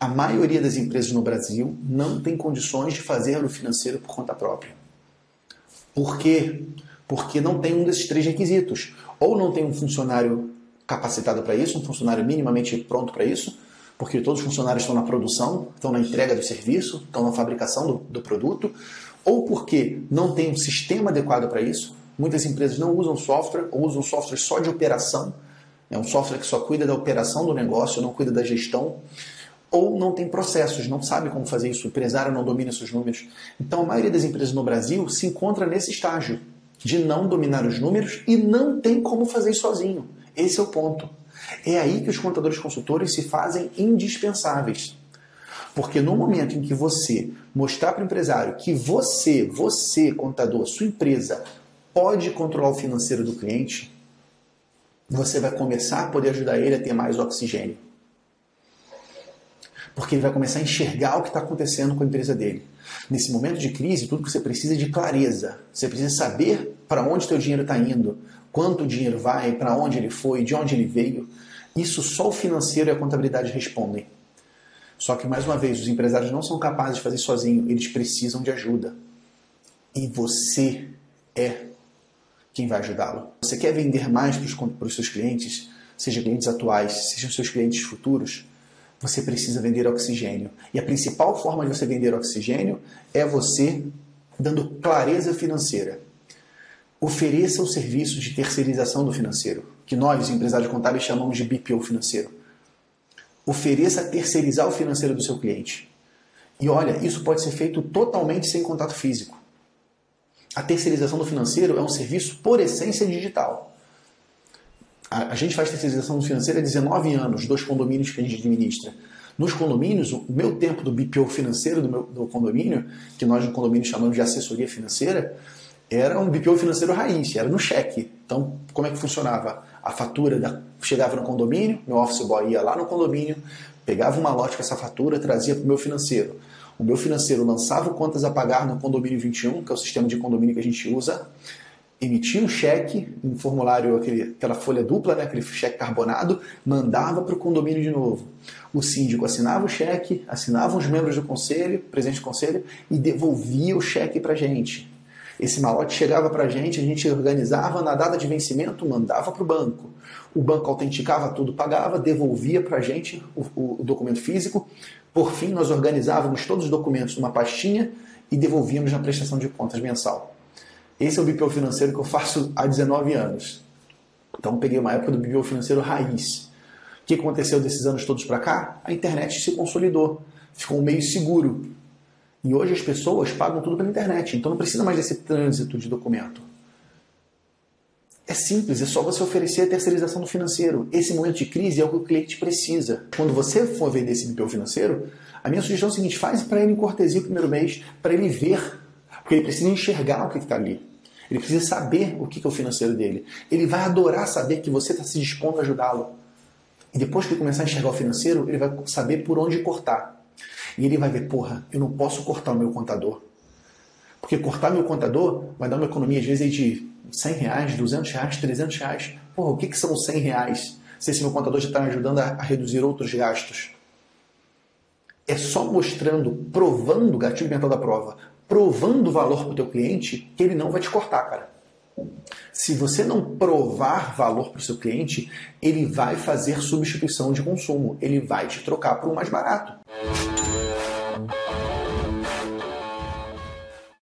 A maioria das empresas no Brasil não tem condições de fazer o financeiro por conta própria. Por quê? Porque não tem um desses três requisitos. Ou não tem um funcionário capacitado para isso, um funcionário minimamente pronto para isso, porque todos os funcionários estão na produção, estão na entrega do serviço, estão na fabricação do, do produto, ou porque não tem um sistema adequado para isso. Muitas empresas não usam software ou usam software só de operação. É um software que só cuida da operação do negócio, não cuida da gestão ou não tem processos, não sabe como fazer isso, o empresário não domina seus números. Então a maioria das empresas no Brasil se encontra nesse estágio de não dominar os números e não tem como fazer isso sozinho. Esse é o ponto. É aí que os contadores consultores se fazem indispensáveis. Porque no momento em que você mostrar para o empresário que você, você, contador, sua empresa, pode controlar o financeiro do cliente, você vai começar a poder ajudar ele a ter mais oxigênio porque ele vai começar a enxergar o que está acontecendo com a empresa dele. Nesse momento de crise, tudo que você precisa é de clareza. Você precisa saber para onde teu dinheiro está indo, quanto o dinheiro vai, para onde ele foi, de onde ele veio. Isso só o financeiro e a contabilidade respondem. Só que, mais uma vez, os empresários não são capazes de fazer sozinho, eles precisam de ajuda. E você é quem vai ajudá-lo. Você quer vender mais para os seus clientes, seja clientes atuais, sejam seus clientes futuros? Você precisa vender oxigênio. E a principal forma de você vender oxigênio é você dando clareza financeira. Ofereça o serviço de terceirização do financeiro, que nós, empresários contábeis, chamamos de BPO financeiro. Ofereça terceirizar o financeiro do seu cliente. E olha, isso pode ser feito totalmente sem contato físico. A terceirização do financeiro é um serviço por essência digital. A, a gente faz terceirização financeira há 19 anos, dois condomínios que a gente administra. Nos condomínios, o meu tempo do BPO financeiro do, meu, do condomínio, que nós no condomínio chamamos de assessoria financeira, era um BPO financeiro raiz, era no cheque. Então, como é que funcionava? A fatura da, chegava no condomínio, meu office boy ia lá no condomínio, pegava uma lote com essa fatura, trazia para o meu financeiro. O meu financeiro lançava contas a pagar no condomínio 21, que é o sistema de condomínio que a gente usa, emitia um cheque, um formulário, aquele, aquela folha dupla, né, aquele cheque carbonado, mandava para o condomínio de novo. O síndico assinava o cheque, assinavam os membros do conselho, presidente do conselho, e devolvia o cheque para a gente. Esse malote chegava para a gente, a gente organizava na data de vencimento, mandava para o banco. O banco autenticava tudo, pagava, devolvia para a gente o, o documento físico. Por fim, nós organizávamos todos os documentos numa pastinha e devolvíamos na prestação de contas mensal. Esse é o BPO financeiro que eu faço há 19 anos. Então peguei uma época do BPO financeiro raiz. O que aconteceu desses anos todos para cá? A internet se consolidou, ficou um meio seguro. E hoje as pessoas pagam tudo pela internet, então não precisa mais desse trânsito de documento. É simples, é só você oferecer a terceirização do financeiro. Esse momento de crise é o que o cliente precisa. Quando você for vender esse BPO financeiro, a minha sugestão é a seguinte: faz para ele em cortesia o primeiro mês, para ele ver, porque ele precisa enxergar o que está ali. Ele precisa saber o que é o financeiro dele. Ele vai adorar saber que você está se dispondo a ajudá-lo. E depois que ele começar a enxergar o financeiro, ele vai saber por onde cortar. E ele vai ver, porra, eu não posso cortar o meu contador. Porque cortar meu contador vai dar uma economia, às vezes, de 100 reais, 200 reais, 300 reais. Porra, o que, que são 100 reais? Se esse meu contador já está me ajudando a, reduzir outros gastos. É só mostrando, provando o gatilho mental da prova, provando valor para o teu cliente que ele não vai te cortar, cara. Se você não provar valor para o seu cliente, ele vai fazer substituição de consumo, ele vai te trocar por um mais barato.